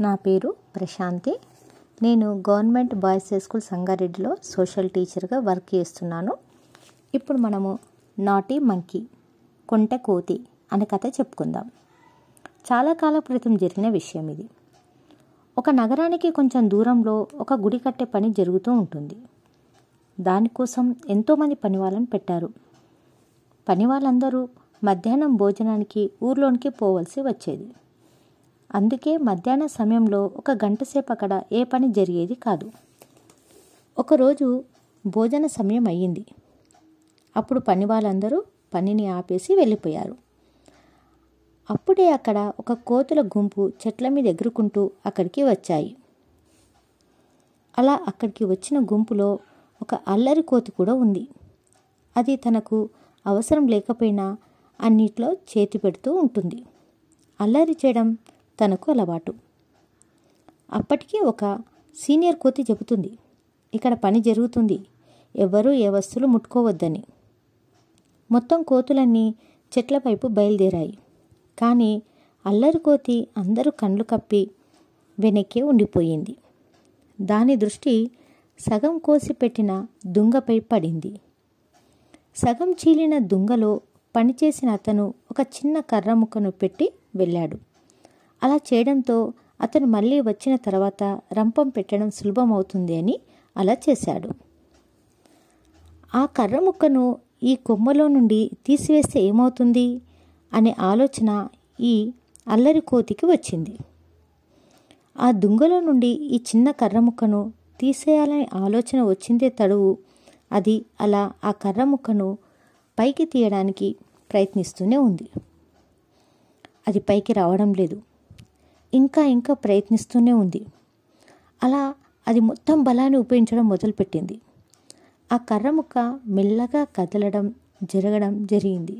నా పేరు ప్రశాంతి. నేను గవర్నమెంట్ బాయ్స్ హై స్కూల్ సంగారెడ్డిలో సోషల్ టీచర్గా వర్క్ చేస్తున్నాను. ఇప్పుడు మనము నాటి మంకీ కొంటె కోతి అనే కథ చెప్పుకుందాం. చాలా కాలం క్రితం జరిగిన విషయం ఇది. ఒక నగరానికి కొంచెం దూరంలో ఒక గుడి కట్టే పని జరుగుతూ ఉంటుంది. దానికోసం ఎంతోమంది పని వాళ్ళని పెట్టారు. పని వాళ్ళందరూ మధ్యాహ్నం భోజనానికి ఊర్లోనికి పోవలసి వచ్చేది. అందుకే మధ్యాహ్న సమయంలో ఒక గంట సేపు అక్కడ ఏ పని జరిగేది కాదు. ఒకరోజు భోజన సమయం అయ్యింది. అప్పుడు పని వాళ్ళందరూ పనిని ఆపేసి వెళ్ళిపోయారు. అప్పుడే అక్కడ ఒక కోతుల గుంపు చెట్ల మీద ఎగురుకుంటూ అక్కడికి వచ్చాయి. అలా అక్కడికి వచ్చిన గుంపులో ఒక అల్లరి కోతి కూడా ఉంది. అది తనకు అవసరం లేకపోయినా అన్నిట్లో చేతి పెడుతూ ఉంటుంది. అల్లరి చేయడం తనకు అలవాటు. అప్పటికీ ఒక సీనియర్ కోతి చెబుతుంది ఇక్కడ పని జరుగుతుంది ఎవ్వరూ ఏ వస్తువులు ముట్టుకోవద్దని. మొత్తం కోతులన్నీ చెట్ల వైపు బయలుదేరాయి. కానీ అల్లరి కోతి అందరూ కండ్లు కప్పి వెనక్కే ఉండిపోయింది. దాని దృష్టి సగం కోసి పెట్టిన దుంగపై పడింది. సగం చీలిన దుంగలో పనిచేసిన అతను ఒక చిన్న కర్ర ముక్కను పెట్టి వెళ్ళాడు. అలా చేయడంతో అతను మళ్ళీ వచ్చిన తర్వాత రంపం పెట్టడం సులభమవుతుంది అని అలా చేశాడు. ఆ కర్ర ముక్కను ఈ కొమ్మలో నుండి తీసివేస్తే ఏమవుతుంది? అనే ఆలోచన ఈ అల్లరి కోతికి వచ్చింది. ఆ దుంగలో నుండి ఈ చిన్న కర్ర ముక్కను తీసేయాలనే ఆలోచన వచ్చిందే తడువు. అది అలా ఆ కర్ర ముక్కను పైకి తీయడానికి ప్రయత్నిస్తూనే ఉంది. అది పైకి రావడం లేదు. ఇంకా ఇంకా ప్రయత్నిస్తూనే ఉంది. అలా అది మొత్తం బలాన్ని ఉపయోగించడం మొదలుపెట్టింది. ఆ కర్ర ముక్క మెల్లగా కదలడం జరగడం జరిగింది.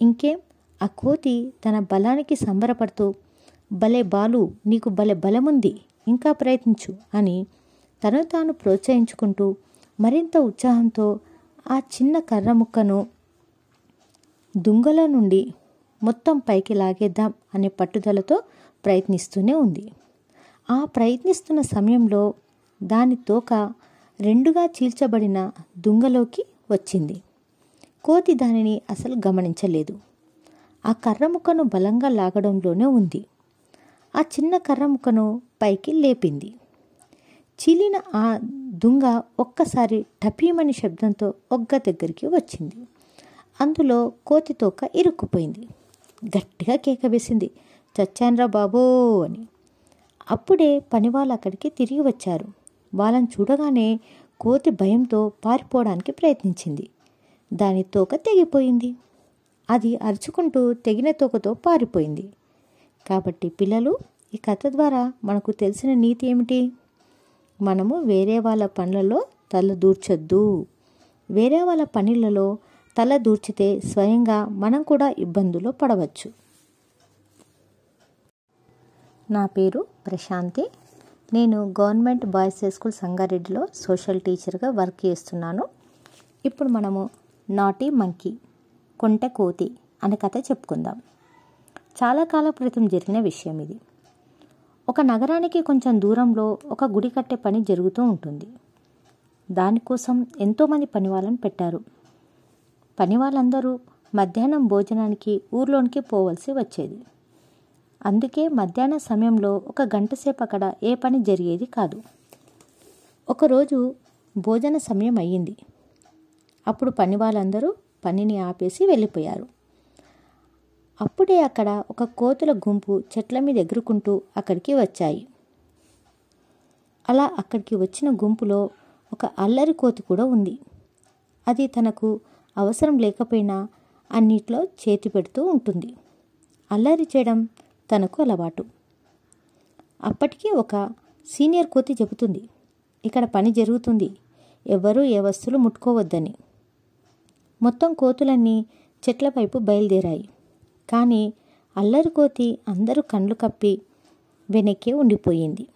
ఇంకేం? ఆ కోతి తన బలానికి సంబరపడుతూ భలే బాలు నీకు భలే బలముంది ఇంకా ప్రయత్నించు అని తను తాను ప్రోత్సహించుకుంటూ మరింత ఉత్సాహంతో ఆ చిన్న కర్ర ముక్కను దుంగల నుండి మొత్తం పైకి లాగేద్దాం అనే పట్టుదలతో ప్రయత్నిస్తూనే ఉంది. ఆ ప్రయత్నిస్తున్న సమయంలో దాని తోక రెండుగా చీల్చబడిన దుంగలోకి వచ్చింది. కోతి దానిని అసలు గమనించలేదు. ఆ కర్ర ముక్కను బలంగా లాగడంలోనే ఉంది. ఆ చిన్న కర్ర ముక్కను పైకి లేపింది. చీలిన ఆ దుంగ ఒక్కసారి టపీమని శబ్దంతో ఒగ్గ దగ్గరికి వచ్చింది. అందులో కోతి తోక ఇరుక్కుపోయింది. గట్టిగా కేక వేసింది. చచ్చాన్రా బాబో అని. అప్పుడే పనివాళ్ళు అక్కడికి తిరిగి వచ్చారు. వాళ్ళని చూడగానే కోతి భయంతో పారిపోవడానికి ప్రయత్నించింది. దాని తోక తెగిపోయింది. అది అరుచుకుంటూ తెగిన తోకతో పారిపోయింది. కాబట్టి పిల్లలు ఈ కథ ద్వారా మనకు తెలిసిన నీతి ఏమిటి? మనము వేరే వాళ్ళ పనులలో తల దూర్చొద్దు. వేరే వాళ్ళ పనులలో తల దూర్చితే స్వయంగా మనం కూడా ఇబ్బందులు పడవచ్చు. నా పేరు ప్రశాంతి. నేను గవర్నమెంట్ బాయ్స్ హై స్కూల్ సంగారెడ్డిలో సోషల్ టీచర్గా వర్క్ చేస్తున్నాను. ఇప్పుడు మనము నాటి మంకీ కొంటె కోతి అనే కథ చెప్పుకుందాం. చాలా కాలం క్రితం జరిగిన విషయం ఇది. ఒక నగరానికి కొంచెం దూరంలో ఒక గుడి కట్టే పని జరుగుతూ ఉంటుంది. దానికోసం ఎంతోమంది పని వాళ్ళని పెట్టారు. పని వాళ్ళందరూ మధ్యాహ్నం భోజనానికి ఊర్లోనికి పోవలసి వచ్చేది. అందుకే మధ్యాహ్న సమయంలో ఒక గంట సేపు అక్కడ ఏ పని జరిగేది కాదు. ఒకరోజు భోజన సమయం అయ్యింది. అప్పుడు పని వాళ్ళందరూ పనిని ఆపేసి వెళ్ళిపోయారు. అప్పుడే అక్కడ ఒక కోతుల గుంపు చెట్ల మీద ఎగురుకుంటూ అక్కడికి వచ్చాయి. అలా అక్కడికి వచ్చిన గుంపులో ఒక అల్లరి కోతి కూడా ఉంది. అది తనకు అవసరం లేకపోయినా అన్నిట్లో చేతి పెడుతూ ఉంటుంది. అల్లరి చేయడం తనకు అలవాటు. అప్పటికి ఒక సీనియర్ కోతి చెబుతుంది ఇక్కడ పని జరుగుతుంది ఎవ్వరూ ఏ వస్తువులు ముట్టుకోవద్దని. మొత్తం కోతులన్నీ చెట్ల వైపు బయలుదేరాయి. కానీ అల్లరి కోతి అందరూ కండ్లు కప్పి వెనక్కే ఉండిపోయింది.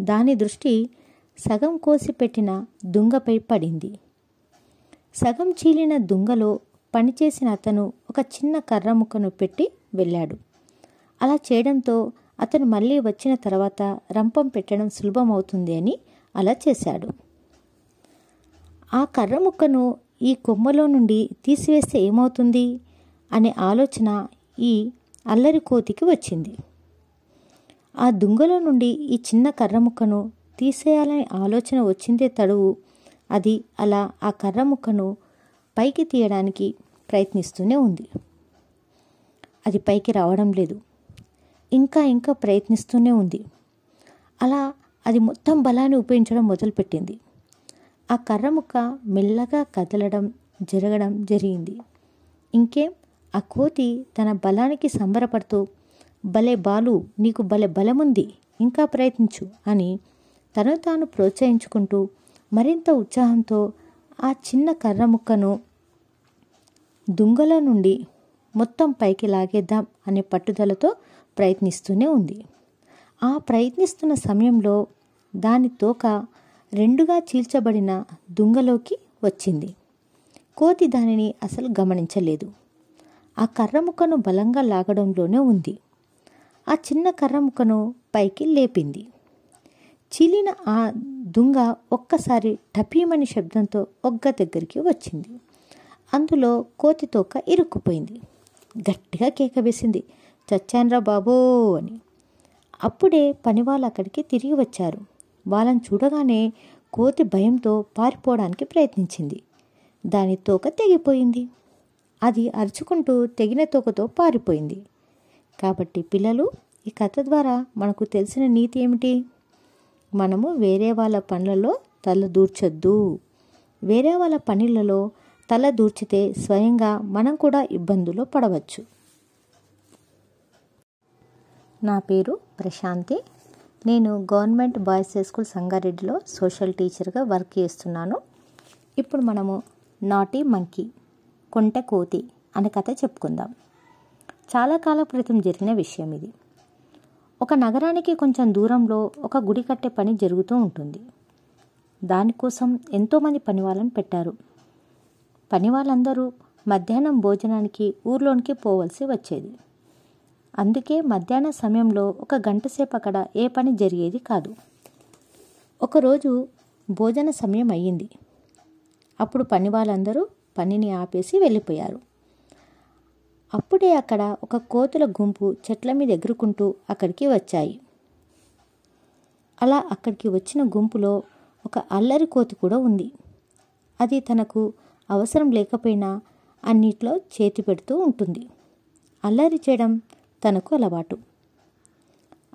దాని దృష్టి సగం కోసి పెట్టిన దుంగపై పడింది. సగం చీలిన దుంగలో పనిచేసిన అతను ఒక చిన్న కర్ర ముక్కను పెట్టి వెళ్ళాడు. అలా చేయడంతో అతను మళ్ళీ వచ్చిన తర్వాత రంపం పెట్టడం సులభమవుతుంది అని అలా చేశాడు. ఆ కర్ర ముక్కను ఈ కొమ్మలో నుండి తీసివేస్తే ఏమవుతుంది? అనే ఆలోచన ఈ అల్లరి కోతికి వచ్చింది. ఆ దుంగలో నుండి ఈ చిన్న కర్ర ముక్కను తీసేయాలనే ఆలోచన వచ్చిందే తడువు. అది అలా ఆ కర్ర ముక్కను పైకి తీయడానికి ప్రయత్నిస్తూనే ఉంది. అది పైకి రావడం లేదు. ఇంకా ఇంకా ప్రయత్నిస్తూనే ఉంది. అలా అది మొత్తం బలాన్ని ఉపయోగించడం మొదలుపెట్టింది. ఆ కర్ర ముక్క మెల్లగా కదలడం జరగడం జరిగింది. ఇంకేం? ఆ కోతి తన బలానికి సంబరపడుతూ భలే బాలు నీకు భలే బలముంది ఇంకా ప్రయత్నించు అని తను తాను ప్రోత్సహించుకుంటూ మరింత ఉత్సాహంతో ఆ చిన్న కర్ర ముక్కను దుంగలో నుండి మొత్తం పైకి లాగేద్దాం అనే పట్టుదలతో ప్రయత్నిస్తూనే ఉంది. ఆ ప్రయత్నిస్తున్న సమయంలో దాని తోక రెండుగా చీల్చబడిన దుంగలోకి వచ్చింది. కోతి దానిని అసలు గమనించలేదు. ఆ కర్ర ముక్కను బలంగా లాగడంలోనే ఉంది. ఆ చిన్న కర్ర ముక్కను పైకి లేపింది. చీలిన ఆ దుంగ ఒక్కసారి టపీమని శబ్దంతో ఒగ్గ దగ్గరికి వచ్చింది. అందులో కోతి తోక ఇరుక్కుపోయింది. గట్టిగా కేక వేసింది. చచ్చాన్రా బాబో అని. అప్పుడే పనివాళ్ళు అక్కడికి తిరిగి వచ్చారు. వాళ్ళని చూడగానే కోతి భయంతో పారిపోవడానికి ప్రయత్నించింది. దాని తోక తెగిపోయింది. అది అరుచుకుంటూ తెగిన తోకతో పారిపోయింది. కాబట్టి పిల్లలు ఈ కథ ద్వారా మనకు తెలిసిన నీతి ఏమిటి? మనము వేరే వాళ్ళ పనులలో తల దూర్చొద్దు. వేరే వాళ్ళ పనులలో తల దూర్చితే స్వయంగా మనం కూడా ఇబ్బందులు పడవచ్చు. నా పేరు ప్రశాంతి. నేను గవర్నమెంట్ బాయ్స్ హై స్కూల్ సంగారెడ్డిలో సోషల్ టీచర్గా వర్క్ చేస్తున్నాను. ఇప్పుడు మనము నాటి మంకీ కొంటె కోతి అనే కథ చెప్పుకుందాం. చాలా కాలం క్రితం జరిగిన విషయం ఇది. ఒక నగరానికి కొంచెం దూరంలో ఒక గుడి కట్టే పని జరుగుతూ ఉంటుంది. దానికోసం ఎంతోమంది పని వాళ్ళని పెట్టారు. పని వాళ్ళందరూ మధ్యాహ్నం భోజనానికి ఊర్లోనికి పోవలసి వచ్చేది. అందుకే మధ్యాహ్న సమయంలో ఒక గంట సేపు అక్కడ ఏ పని జరిగేది కాదు. ఒకరోజు భోజన సమయం అయ్యింది. అప్పుడు పని వాళ్ళందరూ పనిని ఆపేసి వెళ్ళిపోయారు. అప్పుడే అక్కడ ఒక కోతుల గుంపు చెట్ల మీద ఎగురుకుంటూ అక్కడికి వచ్చాయి. అలా అక్కడికి వచ్చిన గుంపులో ఒక అల్లరి కోతి కూడా ఉంది. అది తనకు అవసరం లేకపోయినా అన్నిట్లో చేతి పెడుతూ ఉంటుంది. అల్లరి చేయడం తనకు అలవాటు.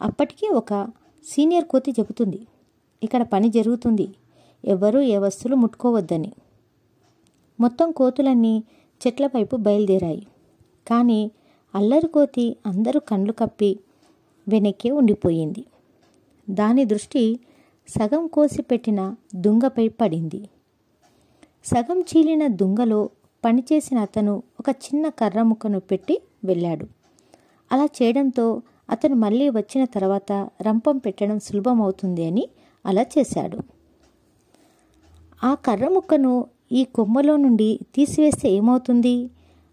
అప్పటికి ఒక సీనియర్ కోతి చెబుతుంది ఇక్కడ పని జరుగుతుంది ఎవరూ ఏ వస్తువులు ముట్టుకోవద్దని. మొత్తం కోతులన్నీ చెట్ల వైపు బయలుదేరాయి. కానీ అల్లరి కోతి అందరూ కండ్లు కప్పి వెనక్కే ఉండిపోయింది. దాని దృష్టి సగం కోసి పెట్టిన దుంగపై పడింది. సగం చీలిన దుంగలో పనిచేసిన అతను ఒక చిన్న కర్ర ముక్కను పెట్టి వెళ్ళాడు. అలా చేయడంతో అతను మళ్ళీ వచ్చిన తర్వాత రంపం పెట్టడం సులభమవుతుంది అని అలా చేశాడు. ఆ కర్ర ముక్కను ఈ కొమ్మలో నుండి తీసివేస్తే ఏమవుతుంది?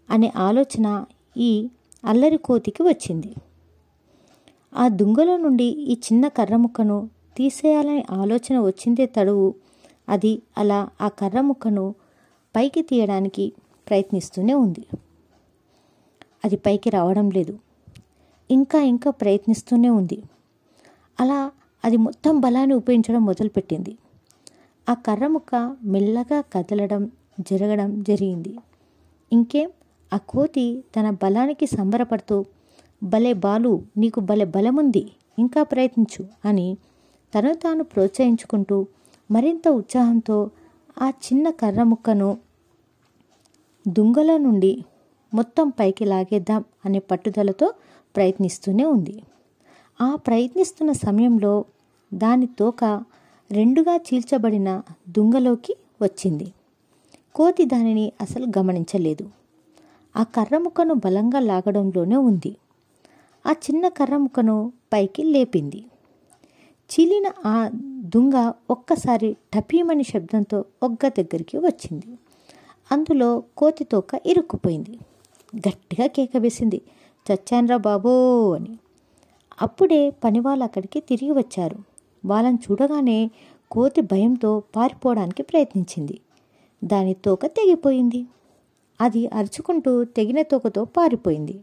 అనే ఆలోచన ఈ అల్లరి కోతికి వచ్చింది. ఆ దుంగలో నుండి ఈ చిన్న కర్ర ముక్కను తీసేయాలనే ఆలోచన వచ్చిందే తడువు అది అలా ఆ కర్ర ముక్కను పైకి తీయడానికి ప్రయత్నిస్తూనే ఉంది. అది పైకి రావడం లేదు. ఇంకా ఇంకా ప్రయత్నిస్తూనే ఉంది. అలా అది మొత్తం బలాన్ని ఉపయోగించడం మొదలుపెట్టింది. ఆ కర్ర ముక్క మెల్లగా కదలడం జరగడం జరిగింది. ఇంకేం? ఆ కోతి తన బలానికి సంబరపడుతూ భలే బాలు నీకు భలే బలముంది ఇంకా ప్రయత్నించు అని తను తాను ప్రోత్సహించుకుంటూ మరింత ఉత్సాహంతో ఆ చిన్న కర్ర ముక్కను దుంగలో నుండి మొత్తం పైకి లాగేద్దాం అనే పట్టుదలతో ప్రయత్నిస్తూనే ఉంది. ఆ ప్రయత్నిస్తున్న సమయంలో దాని తోక రెండుగా చీల్చబడిన దుంగలోకి వచ్చింది. కోతి దానిని అసలు గమనించలేదు. ఆ కర్ర ముక్కను బలంగా లాగడంలోనే ఉంది. ఆ చిన్న కర్ర ముక్కను పైకి లేపింది. చీలిన ఆ దుంగ ఒక్కసారి టపీమని శబ్దంతో ఒగ్గ దగ్గరికి వచ్చింది. అందులో కోతి తోక ఇరుక్కుపోయింది. గట్టిగా కేక వేసింది. చచ్చాన్రా బాబో అని. అప్పుడే పనివాళ్ళు అక్కడికి తిరిగి వచ్చారు. వాళ్ళని చూడగానే కోతి భయంతో పారిపోవడానికి ప్రయత్నించింది. దాని తోక తెగిపోయింది. అది అరుచుకుంటూ తెగిన తోకతో పారిపోయింది.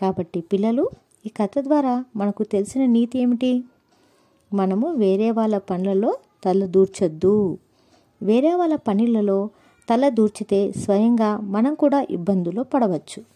కాబట్టి పిల్లలు ఈ కథ ద్వారా మనకు తెలిసిన నీతి ఏమిటి? మనము వేరే వాళ్ళ పనులలో తల దూర్చొద్దు. వేరే వాళ్ళ పనులలో తల దూర్చితే స్వయంగా మనం కూడా ఇబ్బందులు పడవచ్చు.